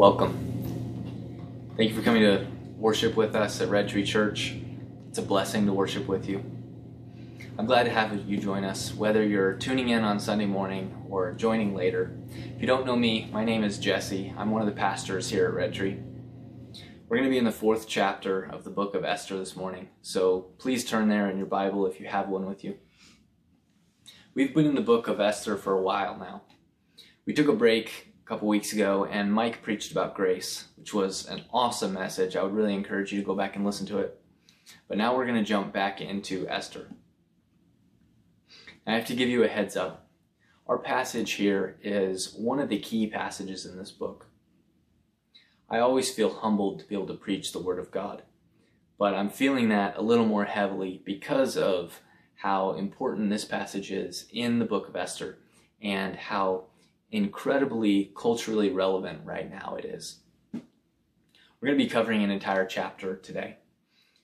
Welcome. Thank you for coming to worship with us at Red Tree Church. It's a blessing to worship with you. I'm glad to have you join us, whether you're tuning in on Sunday morning or joining later. If you don't know me, my name is Jesse. I'm one of the pastors here at Red Tree. We're going to be in the fourth chapter of the book of Esther this morning, so please turn there in your Bible if you have one with you. We've been in the book of Esther for a while now. We took a break couple weeks ago, and Mike preached about grace, which was an awesome message. I would really encourage you to go back and listen to it. But now we're going to jump back into Esther. I have to give you a heads up. Our passage here is one of the key passages in this book. I always feel humbled to be able to preach the Word of God, but I'm feeling that a little more heavily because of how important this passage is in the book of Esther and how incredibly culturally relevant right now it is. We're going to be covering an entire chapter today.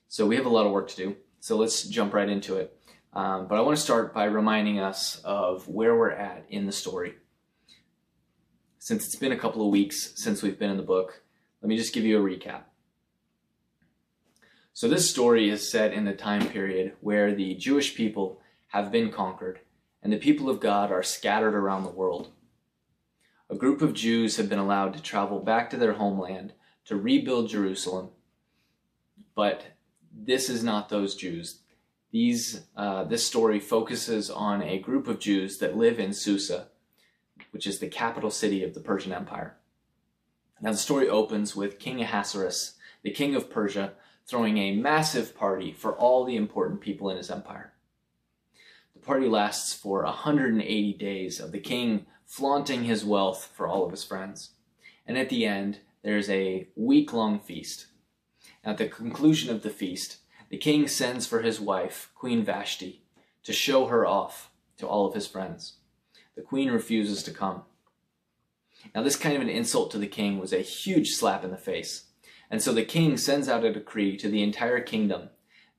So we have a lot of work to do. So let's jump right into it. Um, but I want to start by reminding us of where we're at in the story. Since it's been a couple of weeks since we've been in the book, let me just give you a recap. So this story is set in the time period where the Jewish people have been conquered and the people of God are scattered around the world a group of Jews have been allowed to travel back to their homeland to rebuild Jerusalem. But this is not those Jews. These, uh, this story focuses on a group of Jews that live in Susa, which is the capital city of the Persian Empire. Now, the story opens with King Ahasuerus, the king of Persia, throwing a massive party for all the important people in his empire. The party lasts for 180 days of the king flaunting his wealth for all of his friends. And at the end, there's a week long feast. At the conclusion of the feast, the king sends for his wife, Queen Vashti, to show her off to all of his friends. The queen refuses to come. Now, this kind of an insult to the king was a huge slap in the face. And so the king sends out a decree to the entire kingdom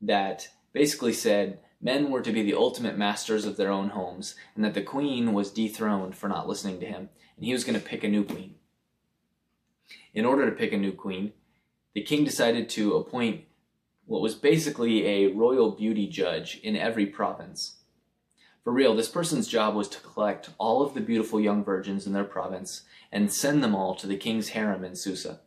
that basically said men were to be the ultimate masters of their own homes, and that the queen was dethroned for not listening to him, and he was going to pick a new queen. In order to pick a new queen, the king decided to appoint what was basically a royal beauty judge in every province. For real, this person's job was to collect all of the beautiful young virgins in their province and send them all to the king's harem in Susa.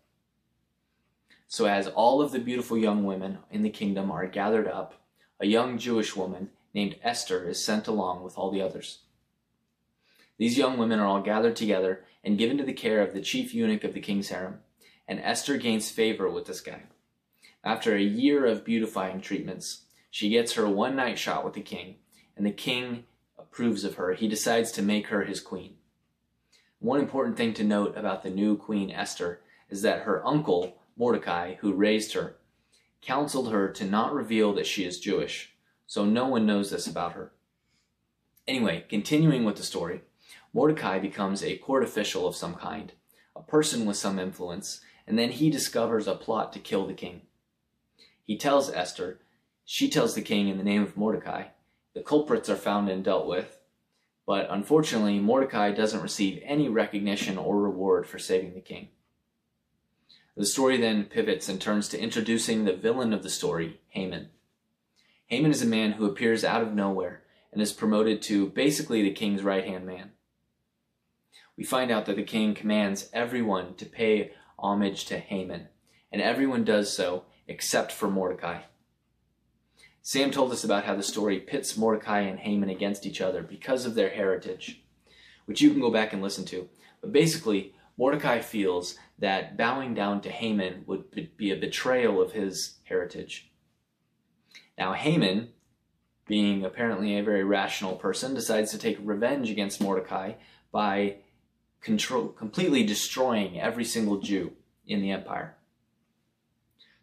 So, as all of the beautiful young women in the kingdom are gathered up, a young Jewish woman named Esther is sent along with all the others. These young women are all gathered together and given to the care of the chief eunuch of the king's harem, and Esther gains favor with this guy. After a year of beautifying treatments, she gets her one night shot with the king, and the king approves of her. He decides to make her his queen. One important thing to note about the new queen Esther is that her uncle, Mordecai, who raised her, counseled her to not reveal that she is Jewish, so no one knows this about her. Anyway, continuing with the story, Mordecai becomes a court official of some kind, a person with some influence, and then he discovers a plot to kill the king. He tells Esther, she tells the king in the name of Mordecai, the culprits are found and dealt with, but unfortunately, Mordecai doesn't receive any recognition or reward for saving the king. The story then pivots and turns to introducing the villain of the story, Haman. Haman is a man who appears out of nowhere and is promoted to basically the king's right hand man. We find out that the king commands everyone to pay homage to Haman, and everyone does so except for Mordecai. Sam told us about how the story pits Mordecai and Haman against each other because of their heritage, which you can go back and listen to. But basically, Mordecai feels that bowing down to Haman would be a betrayal of his heritage. Now, Haman, being apparently a very rational person, decides to take revenge against Mordecai by control, completely destroying every single Jew in the empire.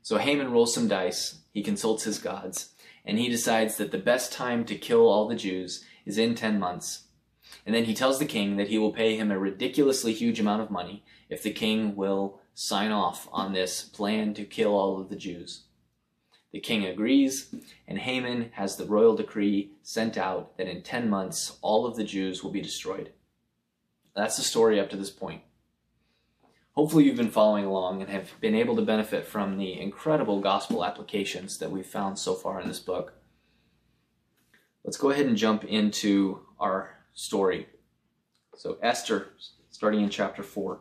So Haman rolls some dice, he consults his gods, and he decides that the best time to kill all the Jews is in 10 months and then he tells the king that he will pay him a ridiculously huge amount of money if the king will sign off on this plan to kill all of the Jews. The king agrees, and Haman has the royal decree sent out that in 10 months all of the Jews will be destroyed. That's the story up to this point. Hopefully, you've been following along and have been able to benefit from the incredible gospel applications that we've found so far in this book. Let's go ahead and jump into our story. So, Esther, starting in chapter 4.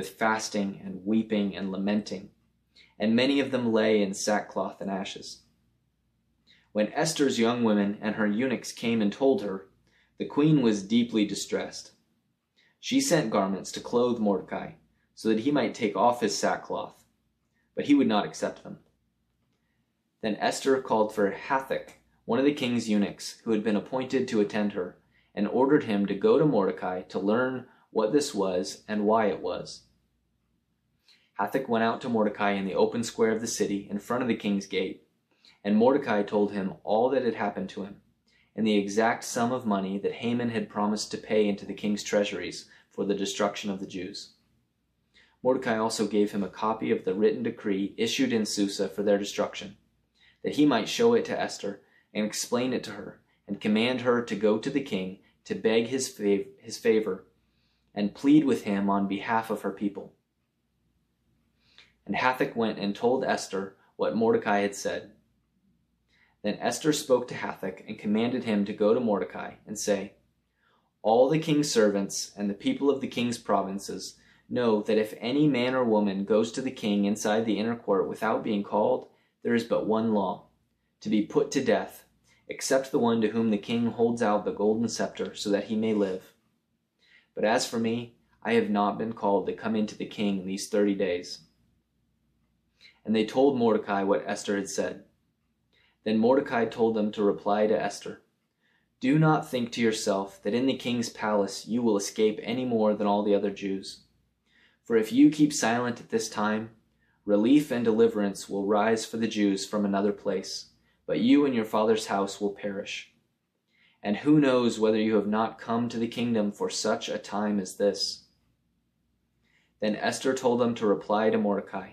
with fasting and weeping and lamenting, and many of them lay in sackcloth and ashes. When Esther's young women and her eunuchs came and told her, the queen was deeply distressed. She sent garments to clothe Mordecai, so that he might take off his sackcloth, but he would not accept them. Then Esther called for Hathach, one of the king's eunuchs, who had been appointed to attend her, and ordered him to go to Mordecai to learn what this was and why it was. Hathach went out to Mordecai in the open square of the city in front of the king's gate, and Mordecai told him all that had happened to him and the exact sum of money that Haman had promised to pay into the king's treasuries for the destruction of the Jews. Mordecai also gave him a copy of the written decree issued in Susa for their destruction, that he might show it to Esther and explain it to her, and command her to go to the king to beg his, fav- his favor and plead with him on behalf of her people. And Hathach went and told Esther what Mordecai had said. Then Esther spoke to Hathach and commanded him to go to Mordecai and say, All the king's servants and the people of the king's provinces know that if any man or woman goes to the king inside the inner court without being called, there is but one law to be put to death, except the one to whom the king holds out the golden scepter so that he may live. But as for me, I have not been called to come into the king these thirty days. And they told Mordecai what Esther had said. Then Mordecai told them to reply to Esther Do not think to yourself that in the king's palace you will escape any more than all the other Jews. For if you keep silent at this time, relief and deliverance will rise for the Jews from another place, but you and your father's house will perish. And who knows whether you have not come to the kingdom for such a time as this? Then Esther told them to reply to Mordecai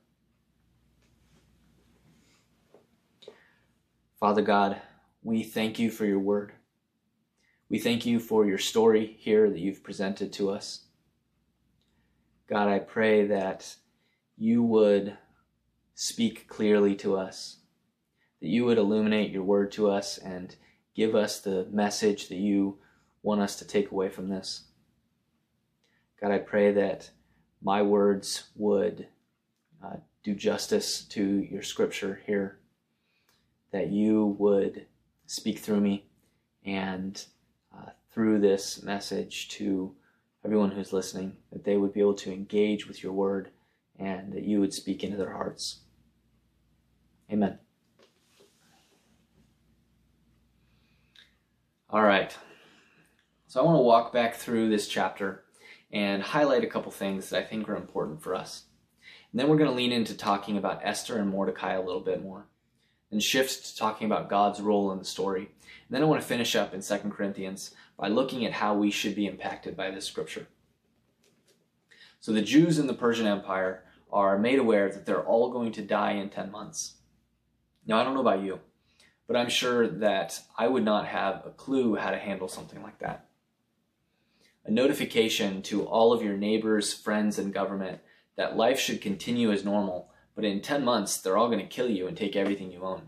Father God, we thank you for your word. We thank you for your story here that you've presented to us. God, I pray that you would speak clearly to us, that you would illuminate your word to us and give us the message that you want us to take away from this. God, I pray that my words would uh, do justice to your scripture here that you would speak through me and uh, through this message to everyone who's listening, that they would be able to engage with your word and that you would speak into their hearts. Amen. All right. So I want to walk back through this chapter and highlight a couple things that I think are important for us. And then we're going to lean into talking about Esther and Mordecai a little bit more and shift to talking about God's role in the story. And then I want to finish up in 2 Corinthians by looking at how we should be impacted by this scripture. So the Jews in the Persian Empire are made aware that they're all going to die in 10 months. Now, I don't know about you, but I'm sure that I would not have a clue how to handle something like that. A notification to all of your neighbors, friends, and government that life should continue as normal but in 10 months, they're all going to kill you and take everything you own.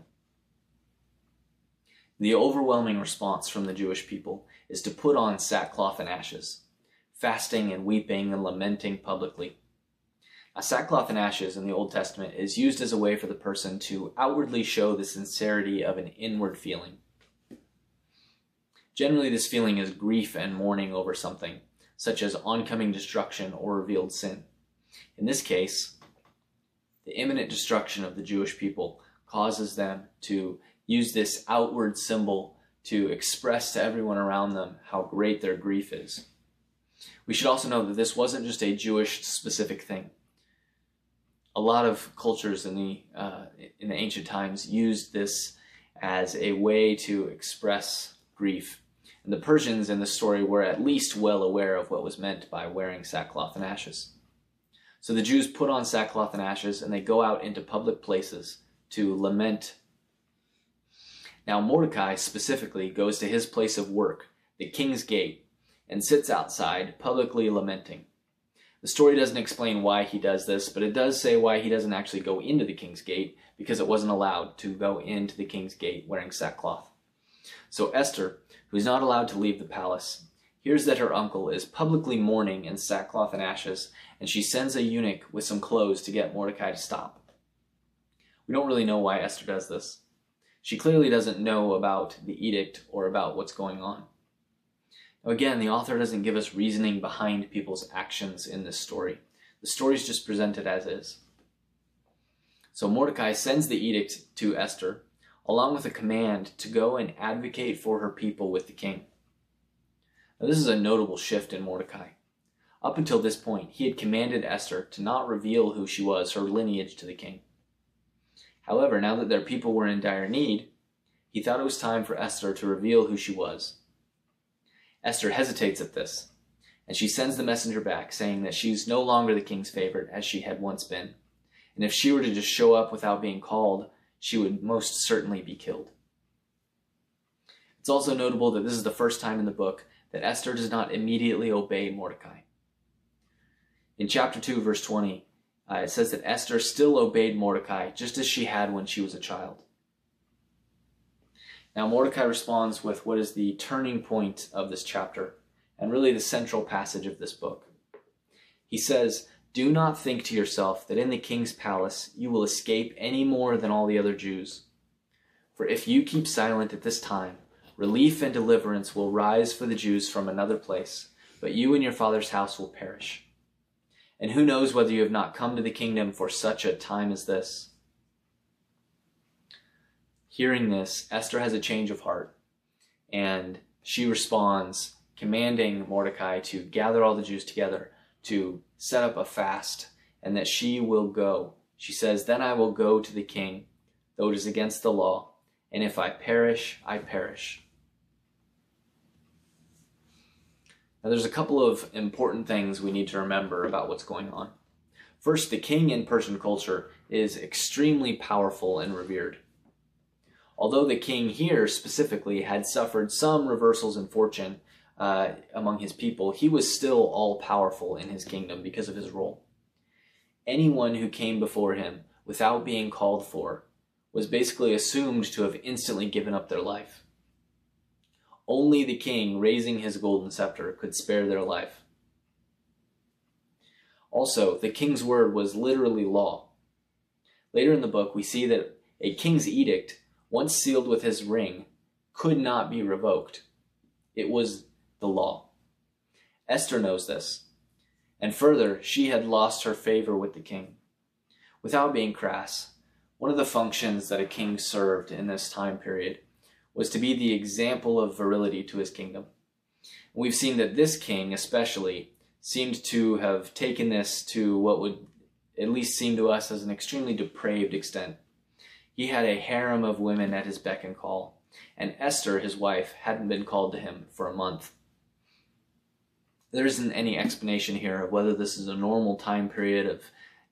The overwhelming response from the Jewish people is to put on sackcloth and ashes. fasting and weeping and lamenting publicly. A sackcloth and ashes in the Old Testament is used as a way for the person to outwardly show the sincerity of an inward feeling. Generally, this feeling is grief and mourning over something, such as oncoming destruction or revealed sin. In this case, the imminent destruction of the Jewish people causes them to use this outward symbol to express to everyone around them how great their grief is. We should also know that this wasn't just a Jewish specific thing. A lot of cultures in the uh, in the ancient times used this as a way to express grief. And the Persians in the story were at least well aware of what was meant by wearing sackcloth and ashes. So the Jews put on sackcloth and ashes and they go out into public places to lament. Now, Mordecai specifically goes to his place of work, the king's gate, and sits outside, publicly lamenting. The story doesn't explain why he does this, but it does say why he doesn't actually go into the king's gate, because it wasn't allowed to go into the king's gate wearing sackcloth. So Esther, who's not allowed to leave the palace, hears that her uncle is publicly mourning in sackcloth and ashes, and she sends a eunuch with some clothes to get Mordecai to stop. We don't really know why Esther does this. She clearly doesn't know about the edict or about what's going on. Now, again, the author doesn't give us reasoning behind people's actions in this story. The story is just presented as is. So Mordecai sends the edict to Esther, along with a command to go and advocate for her people with the king. Now, this is a notable shift in Mordecai. Up until this point, he had commanded Esther to not reveal who she was, her lineage, to the king. However, now that their people were in dire need, he thought it was time for Esther to reveal who she was Esther hesitates at this, and she sends the messenger back, saying that she is no longer the king's favorite as she had once been, and if she were to just show up without being called, she would most certainly be killed. It's also notable that this is the first time in the book that Esther does not immediately obey Mordecai. In chapter 2, verse 20, uh, it says that Esther still obeyed Mordecai just as she had when she was a child. Now, Mordecai responds with what is the turning point of this chapter, and really the central passage of this book. He says, Do not think to yourself that in the king's palace you will escape any more than all the other Jews. For if you keep silent at this time, relief and deliverance will rise for the Jews from another place, but you and your father's house will perish. And who knows whether you have not come to the kingdom for such a time as this? Hearing this, Esther has a change of heart and she responds, commanding Mordecai to gather all the Jews together to set up a fast and that she will go. She says, Then I will go to the king, though it is against the law, and if I perish, I perish. Now, there's a couple of important things we need to remember about what's going on. First, the king in Persian culture is extremely powerful and revered. Although the king here specifically had suffered some reversals in fortune uh, among his people, he was still all powerful in his kingdom because of his role. Anyone who came before him without being called for was basically assumed to have instantly given up their life. Only the king raising his golden scepter could spare their life. Also, the king's word was literally law. Later in the book, we see that a king's edict once sealed with his ring, could not be revoked. It was the law. Esther knows this. And further, she had lost her favor with the king. Without being crass, one of the functions that a king served in this time period was to be the example of virility to his kingdom. We've seen that this king, especially, seemed to have taken this to what would at least seem to us as an extremely depraved extent. He had a harem of women at his beck and call, and Esther, his wife, hadn't been called to him for a month. There isn't any explanation here of whether this is a normal time period of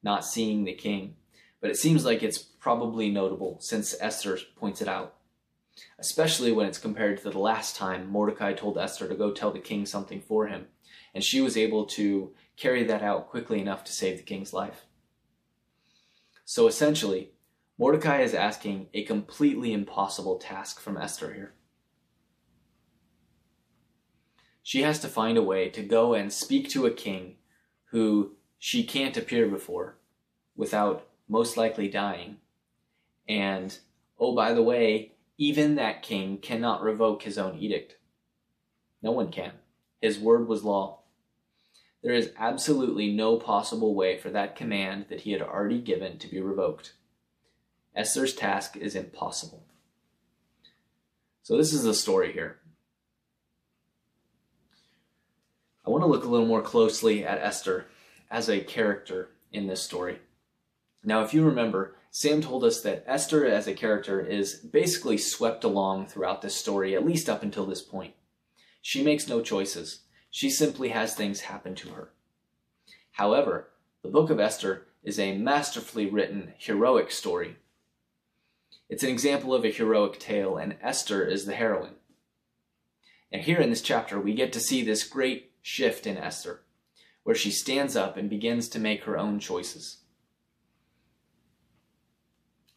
not seeing the king, but it seems like it's probably notable since Esther points it out, especially when it's compared to the last time Mordecai told Esther to go tell the king something for him, and she was able to carry that out quickly enough to save the king's life. So essentially, Mordecai is asking a completely impossible task from Esther here. she has to find a way to go and speak to a king who she can't appear before without most likely dying. And, oh, by the way, even that king cannot revoke his own edict. No one can. His word was law. There is absolutely no possible way for that command that he had already given to be revoked. Esther's task is impossible. So, this is the story here. I want to look a little more closely at Esther as a character in this story. Now, if you remember, Sam told us that Esther as a character is basically swept along throughout this story, at least up until this point. She makes no choices. She simply has things happen to her. However, the book of Esther is a masterfully written, heroic story. It's an example of a heroic tale, and Esther is the heroine. And here in this chapter, we get to see this great shift in Esther, where she stands up and begins to make her own choices.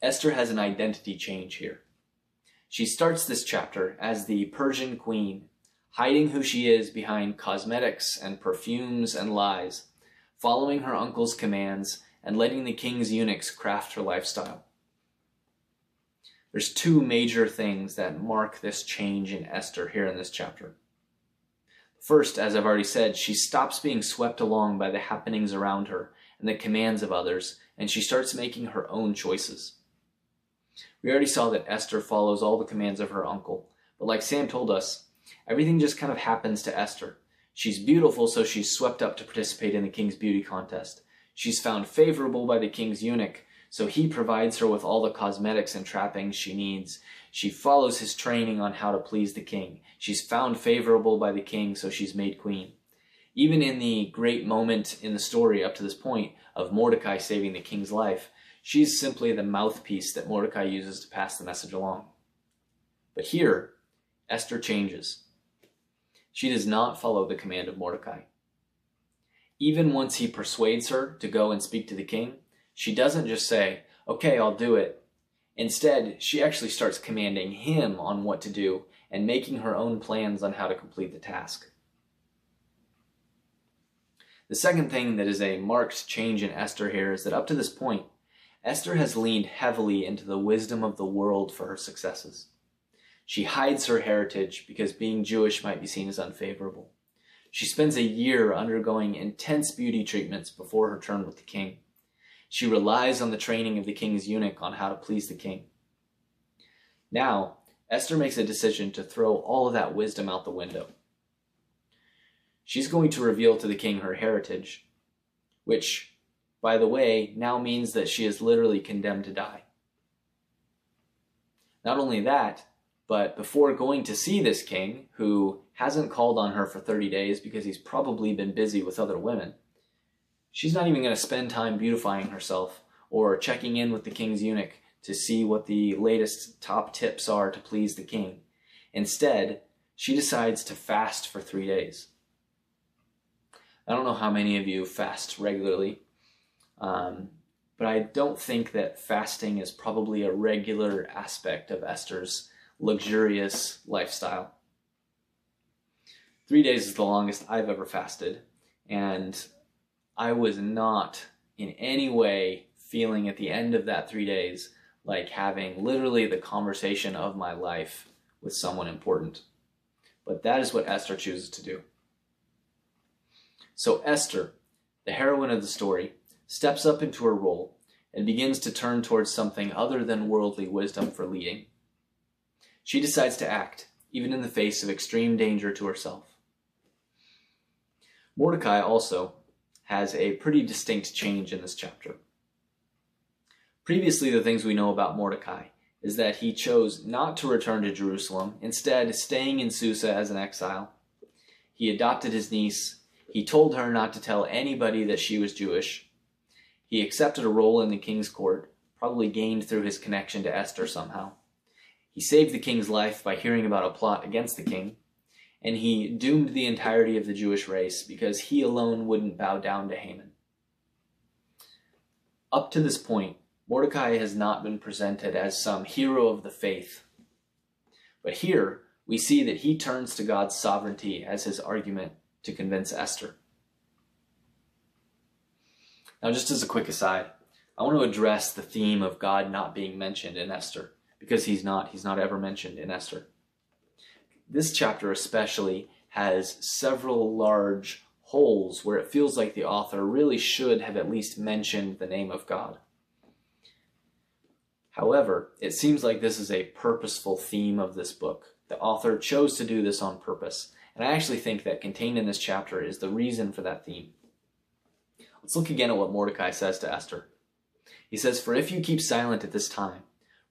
Esther has an identity change here. She starts this chapter as the Persian queen, hiding who she is behind cosmetics and perfumes and lies, following her uncle's commands and letting the king's eunuchs craft her lifestyle. There's two major things that mark this change in Esther here in this chapter. First, as I've already said, she stops being swept along by the happenings around her and the commands of others, and she starts making her own choices. We already saw that Esther follows all the commands of her uncle, but like Sam told us, everything just kind of happens to Esther. She's beautiful, so she's swept up to participate in the king's beauty contest. She's found favorable by the king's eunuch, so he provides her with all the cosmetics and trappings she needs. She follows his training on how to please the king. She's found favorable by the king, so she's made queen. Even in the great moment in the story up to this point of Mordecai saving the king's life, she's simply the mouthpiece that Mordecai uses to pass the message along. But here, Esther changes. She does not follow the command of Mordecai. Even once he persuades her to go and speak to the king, she doesn't just say, Okay, I'll do it, Instead, she actually starts commanding him on what to do and making her own plans on how to complete the task. The second thing that is a marked change in Esther here is that up to this point, Esther has leaned heavily into the wisdom of the world for her successes. She hides her heritage because being Jewish might be seen as unfavorable. She spends a year undergoing intense beauty treatments before her turn with the king. She relies on the training of the king's eunuch on how to please the king. Now, Esther makes a decision to throw all of that wisdom out the window. She's going to reveal to the king her heritage, which, by the way, now means that she is literally condemned to die. Not only that, but before going to see this king, who hasn't called on her for 30 days because he's probably been busy with other women, She's not even going to spend time beautifying herself or checking in with the king's eunuch to see what the latest top tips are to please the king. Instead, she decides to fast for three days. I don't know how many of you fast regularly, um, but I don't think that fasting is probably a regular aspect of Esther's luxurious lifestyle. Three days is the longest I've ever fasted, and I was not in any way feeling at the end of that three days like having literally the conversation of my life with someone important. But that is what Esther chooses to do. So Esther, the heroine of the story, steps up into her role and begins to turn towards something other than worldly wisdom for leading. She decides to act, even in the face of extreme danger to herself. Mordecai also has a pretty distinct change in this chapter. Previously, the things we know about Mordecai is that he chose not to return to Jerusalem, instead, staying in Susa as an exile. He adopted his niece. He told her not to tell anybody that she was Jewish. He accepted a role in the king's court, probably gained through his connection to Esther somehow. He saved the king's life by hearing about a plot against the king and he doomed the entirety of the Jewish race because he alone wouldn't bow down to Haman. Up to this point, Mordecai has not been presented as some hero of the faith. But here, we see that he turns to God's sovereignty as his argument to convince Esther. Now, just as a quick aside, I want to address the theme of God not being mentioned in Esther, because he's not. He's not ever mentioned in Esther. This chapter, especially, has several large holes where it feels like the author really should have at least mentioned the name of God. However, it seems like this is a purposeful theme of this book. The author chose to do this on purpose, and I actually think that contained in this chapter is the reason for that theme. Let's look again at what Mordecai says to Esther. He says, For if you keep silent at this time,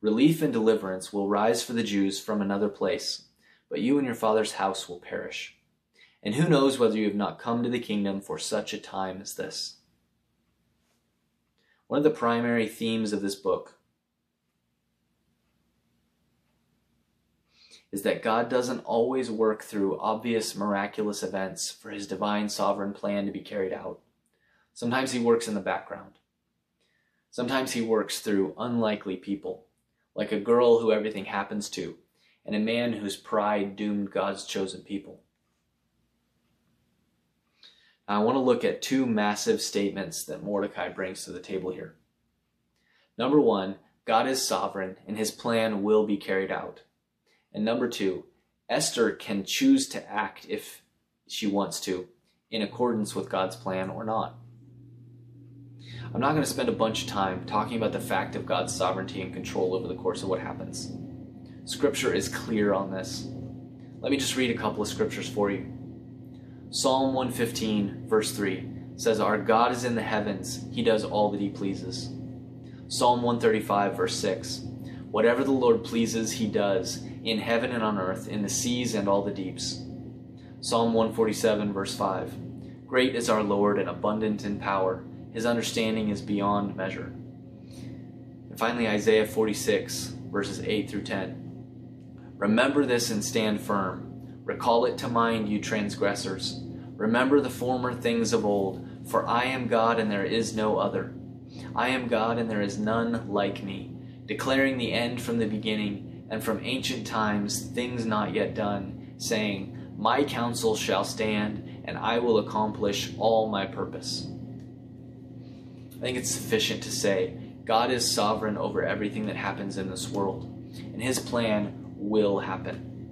relief and deliverance will rise for the Jews from another place, but you and your father's house will perish. And who knows whether you have not come to the kingdom for such a time as this? One of the primary themes of this book is that God doesn't always work through obvious miraculous events for his divine sovereign plan to be carried out. Sometimes he works in the background. Sometimes he works through unlikely people, like a girl who everything happens to, and a man whose pride doomed God's chosen people. Now, I want to look at two massive statements that Mordecai brings to the table here. Number one, God is sovereign and his plan will be carried out. And number two, Esther can choose to act if she wants to in accordance with God's plan or not. I'm not going to spend a bunch of time talking about the fact of God's sovereignty and control over the course of what happens. Scripture is clear on this. Let me just read a couple of scriptures for you. Psalm 115, verse 3 says, Our God is in the heavens, he does all that he pleases. Psalm 135, verse 6 Whatever the Lord pleases, he does, in heaven and on earth, in the seas and all the deeps. Psalm 147, verse 5 Great is our Lord and abundant in power his understanding is beyond measure. And finally, Isaiah 46, verses 8 through 10. Remember this and stand firm. Recall it to mind, you transgressors. Remember the former things of old, for I am God and there is no other. I am God and there is none like me, declaring the end from the beginning, and from ancient times things not yet done, saying, My counsel shall stand, and I will accomplish all my purpose. I think it's sufficient to say God is sovereign over everything that happens in this world, and his plan will happen.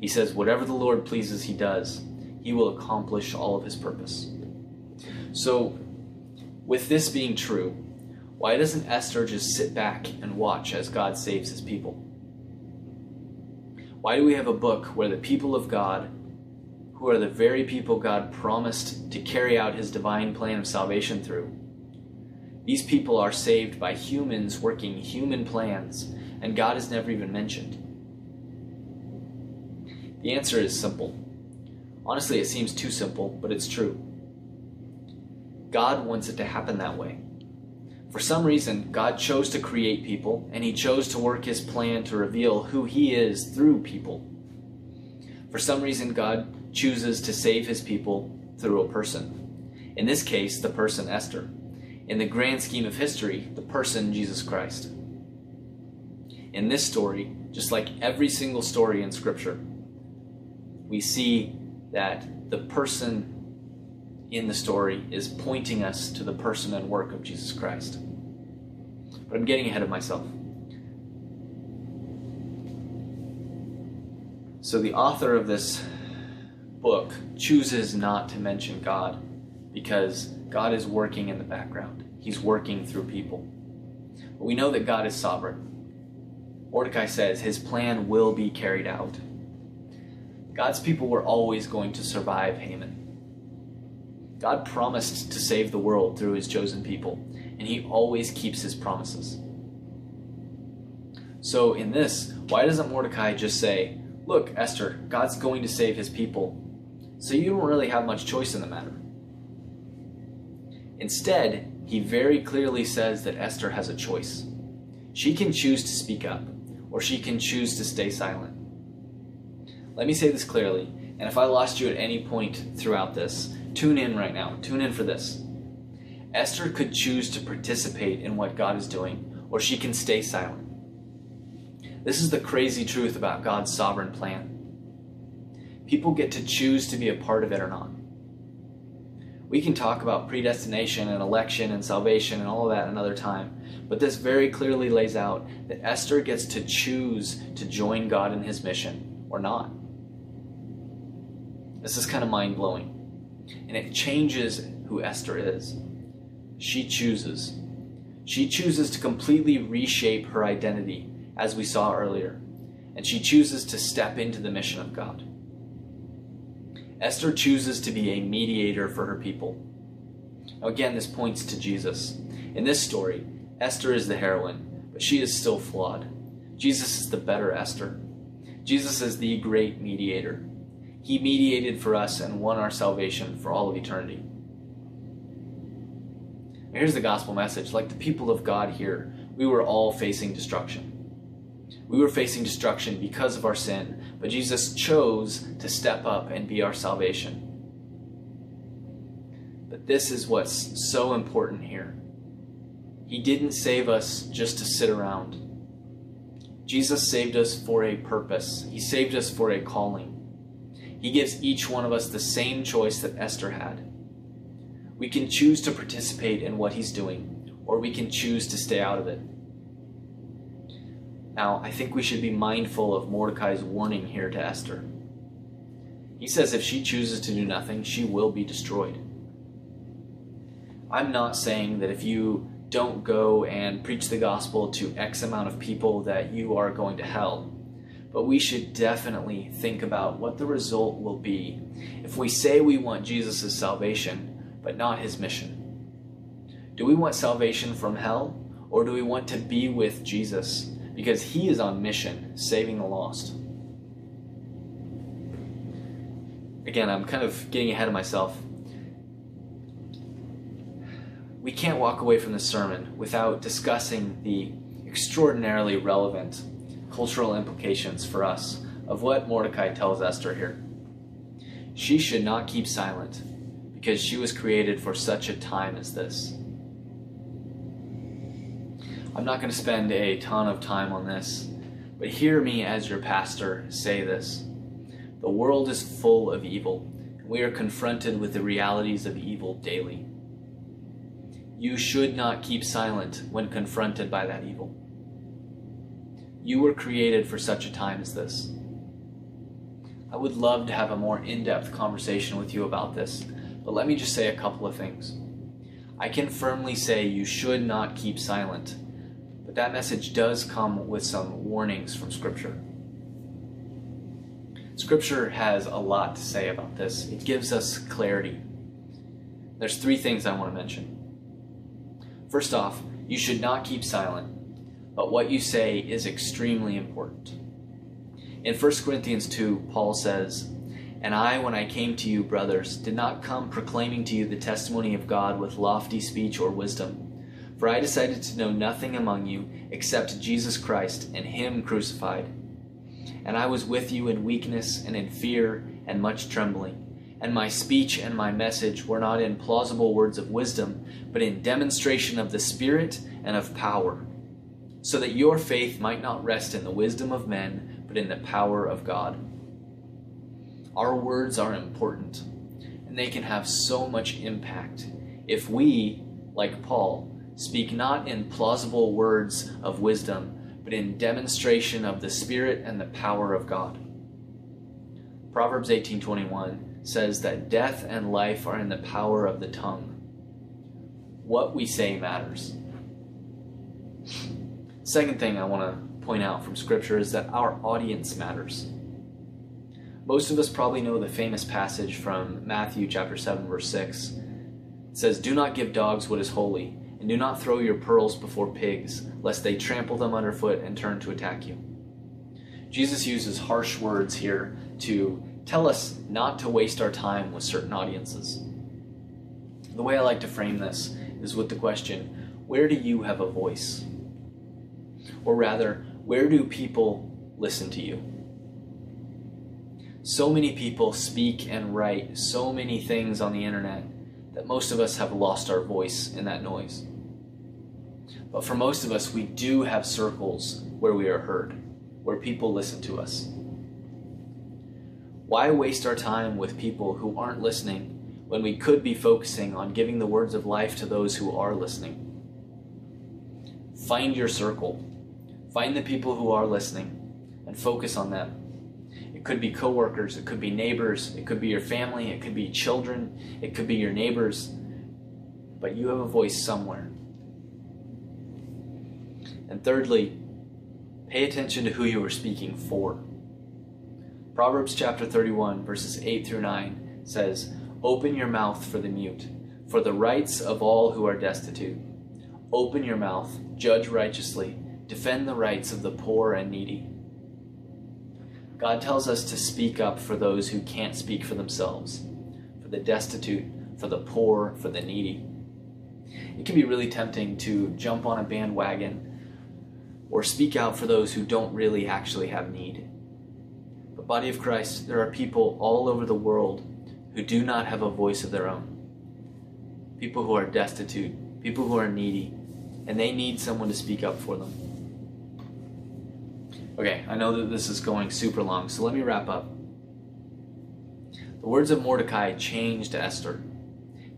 He says, Whatever the Lord pleases, he does. He will accomplish all of his purpose. So, with this being true, why doesn't Esther just sit back and watch as God saves his people? Why do we have a book where the people of God, who are the very people God promised to carry out his divine plan of salvation through, these people are saved by humans working human plans, and God is never even mentioned. The answer is simple. Honestly, it seems too simple, but it's true. God wants it to happen that way. For some reason, God chose to create people, and He chose to work His plan to reveal who He is through people. For some reason, God chooses to save His people through a person. In this case, the person Esther in the grand scheme of history, the person Jesus Christ. In this story, just like every single story in Scripture, we see that the person in the story is pointing us to the person and work of Jesus Christ. But I'm getting ahead of myself. So, the author of this book chooses not to mention God because God is working in the background. He's working through people. But we know that God is sovereign. Mordecai says his plan will be carried out. God's people were always going to survive Haman. God promised to save the world through his chosen people, and he always keeps his promises. So, in this, why doesn't Mordecai just say, Look, Esther, God's going to save his people, so you don't really have much choice in the matter? Instead, he very clearly says that Esther has a choice. She can choose to speak up, or she can choose to stay silent. Let me say this clearly, and if I lost you at any point throughout this, tune in right now. Tune in for this. Esther could choose to participate in what God is doing, or she can stay silent. This is the crazy truth about God's sovereign plan. People get to choose to be a part of it or not. We can talk about predestination and election and salvation and all of that another time, but this very clearly lays out that Esther gets to choose to join God in his mission or not. This is kind of mind blowing. And it changes who Esther is. She chooses. She chooses to completely reshape her identity, as we saw earlier, and she chooses to step into the mission of God. Esther chooses to be a mediator for her people. Again, this points to Jesus. In this story, Esther is the heroine, but she is still flawed. Jesus is the better Esther. Jesus is the great mediator. He mediated for us and won our salvation for all of eternity. Here's the gospel message like the people of God here, we were all facing destruction. We were facing destruction because of our sin, but Jesus chose to step up and be our salvation. But this is what's so important here. He didn't save us just to sit around. Jesus saved us for a purpose, He saved us for a calling. He gives each one of us the same choice that Esther had. We can choose to participate in what he's doing, or we can choose to stay out of it. Now, I think we should be mindful of Mordecai's warning here to Esther. He says if she chooses to do nothing, she will be destroyed. I'm not saying that if you don't go and preach the gospel to X amount of people that you are going to hell. But we should definitely think about what the result will be if we say we want Jesus' salvation, but not his mission. Do we want salvation from hell, or do we want to be with Jesus because he is on mission, saving the lost? Again, I'm kind of getting ahead of myself. We can't walk away from this sermon without discussing the extraordinarily relevant cultural implications for us of what Mordecai tells Esther here. She should not keep silent because she was created for such a time as this. I'm not going to spend a ton of time on this, but hear me as your pastor say this. The world is full of evil, and we are confronted with the realities of evil daily. You should not keep silent when confronted by that evil. You were created for such a time as this. I would love to have a more in depth conversation with you about this, but let me just say a couple of things. I can firmly say you should not keep silent, but that message does come with some warnings from Scripture. Scripture has a lot to say about this, it gives us clarity. There's three things I want to mention. First off, you should not keep silent but what you say is extremely important. In 1 Corinthians 2, Paul says, And I, when I came to you, brothers, did not come proclaiming to you the testimony of God with lofty speech or wisdom. For I decided to know nothing among you except Jesus Christ and Him crucified. And I was with you in weakness and in fear and much trembling. And my speech and my message were not in plausible words of wisdom, but in demonstration of the Spirit and of power so that your faith might not rest in the wisdom of men, but in the power of God. Our words are important, and they can have so much impact if we, like Paul, speak not in plausible words of wisdom, but in demonstration of the Spirit and the power of God. Proverbs 18:21 says that death and life are in the power of the tongue. What we say matters. Second thing I want to point out from Scripture is that our audience matters. Most of us probably know the famous passage from Matthew chapter 7 verse 6. It says, "Do not give dogs what is holy, and do not throw your pearls before pigs, lest they trample them underfoot and turn to attack you." Jesus uses harsh words here to tell us not to waste our time with certain audiences. The way I like to frame this is with the question, where do you have a voice? Or rather, where do people listen to you? So many people speak and write so many things on the internet that most of us have lost our voice in that noise. But for most of us, we do have circles where we are heard, where people listen to us. Why waste our time with people who aren't listening when we could be focusing on giving the words of life to those who are listening? Find your circle. Find the people who are listening and focus on them. It could be coworkers, it could be neighbors, it could be your family, it could be children, it could be your neighbors. But you have a voice somewhere. And thirdly, pay attention to who you are speaking for. Proverbs chapter 31, verses 8 through 9 says, Open your mouth for the mute, for the rights of all who are destitute. Open your mouth, judge righteously, defend the rights of the poor and needy. God tells us to speak up for those who can't speak for themselves, for the destitute, for the poor, for the needy. It can be really tempting to jump on a bandwagon or speak out for those who don't really actually have need. But, body of Christ, there are people all over the world who do not have a voice of their own. People who are destitute, people who are needy, and they need someone to speak up for them. Okay, I know that this is going super long, so let me wrap up. The words of Mordecai changed Esther.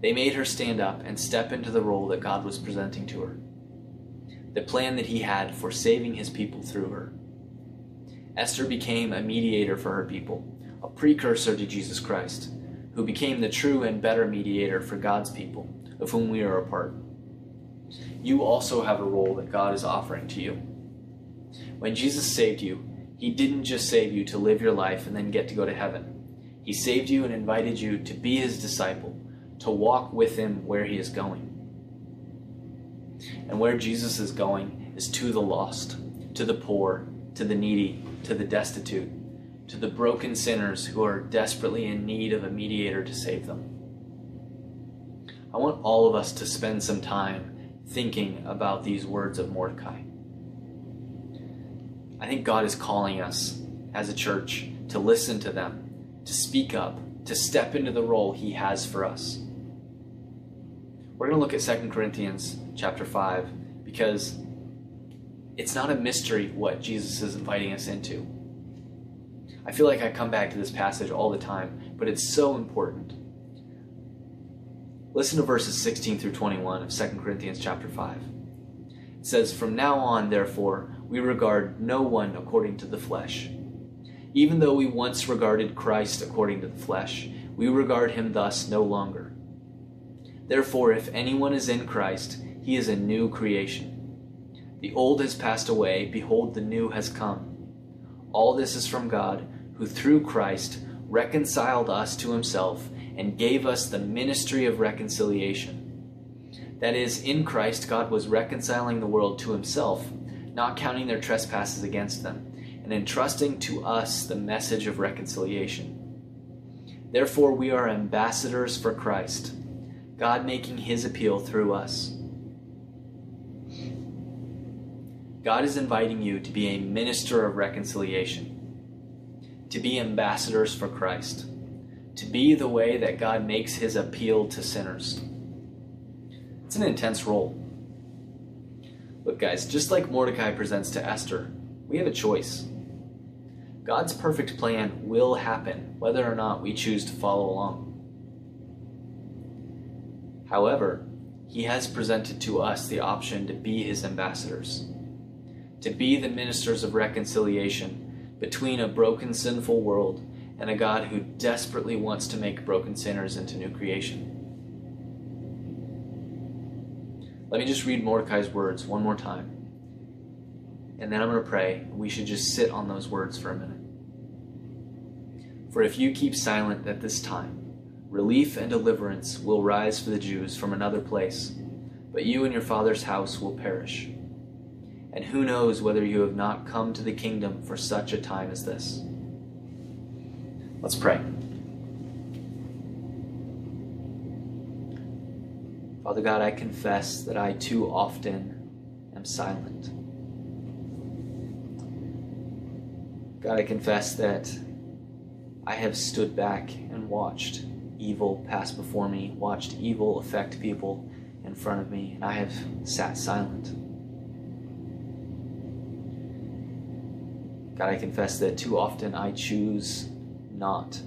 They made her stand up and step into the role that God was presenting to her, the plan that He had for saving His people through her. Esther became a mediator for her people, a precursor to Jesus Christ, who became the true and better mediator for God's people, of whom we are a part. You also have a role that God is offering to you. When Jesus saved you, He didn't just save you to live your life and then get to go to heaven. He saved you and invited you to be His disciple, to walk with Him where He is going. And where Jesus is going is to the lost, to the poor, to the needy, to the destitute, to the broken sinners who are desperately in need of a mediator to save them. I want all of us to spend some time thinking about these words of Mordecai. I think God is calling us as a church to listen to them, to speak up, to step into the role He has for us. We're going to look at 2 Corinthians chapter 5 because it's not a mystery what Jesus is inviting us into. I feel like I come back to this passage all the time, but it's so important. Listen to verses 16 through 21 of 2 Corinthians chapter 5. It says, From now on, therefore, we regard no one according to the flesh. Even though we once regarded Christ according to the flesh, we regard him thus no longer. Therefore, if anyone is in Christ, he is a new creation. The old has passed away, behold, the new has come. All this is from God, who through Christ reconciled us to himself and gave us the ministry of reconciliation. That is, in Christ, God was reconciling the world to himself, not counting their trespasses against them, and entrusting to us the message of reconciliation. Therefore, we are ambassadors for Christ, God making his appeal through us. God is inviting you to be a minister of reconciliation, to be ambassadors for Christ to be the way that God makes his appeal to sinners. It's an intense role. Look, guys, just like Mordecai presents to Esther, we have a choice. God's perfect plan will happen whether or not we choose to follow along. However, he has presented to us the option to be his ambassadors, to be the ministers of reconciliation between a broken, sinful world and a God who desperately wants to make broken sinners into new creation. Let me just read Mordecai's words one more time. And then I'm going to pray. We should just sit on those words for a minute. For if you keep silent at this time, relief and deliverance will rise for the Jews from another place, but you and your father's house will perish. And who knows whether you have not come to the kingdom for such a time as this? Let's pray. Father God, I confess that I too often am silent. God, I confess that I have stood back and watched evil pass before me, watched evil affect people in front of me, and I have sat silent. God, I confess that too often I choose not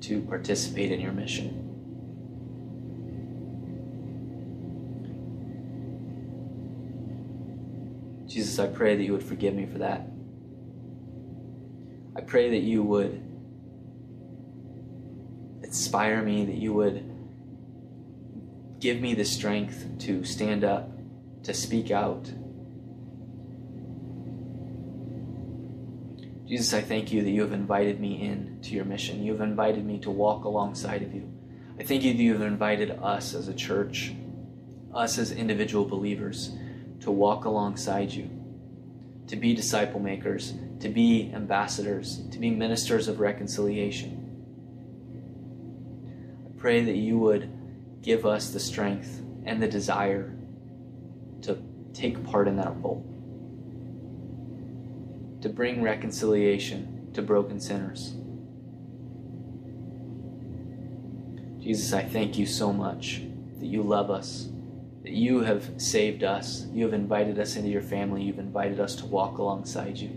to participate in your mission. Jesus, I pray that you would forgive me for that. I pray that you would inspire me, that you would give me the strength to stand up, to speak out. Jesus, I thank you that you have invited me in to your mission. You have invited me to walk alongside of you. I thank you that you have invited us as a church, us as individual believers, to walk alongside you, to be disciple makers, to be ambassadors, to be ministers of reconciliation. Pray that you would give us the strength and the desire to take part in that role, to bring reconciliation to broken sinners. Jesus, I thank you so much that you love us, that you have saved us, you have invited us into your family, you've invited us to walk alongside you.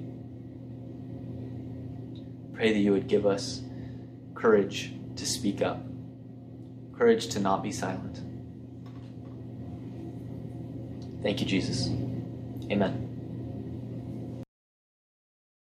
Pray that you would give us courage to speak up courage to not be silent. Thank you, Jesus. Amen.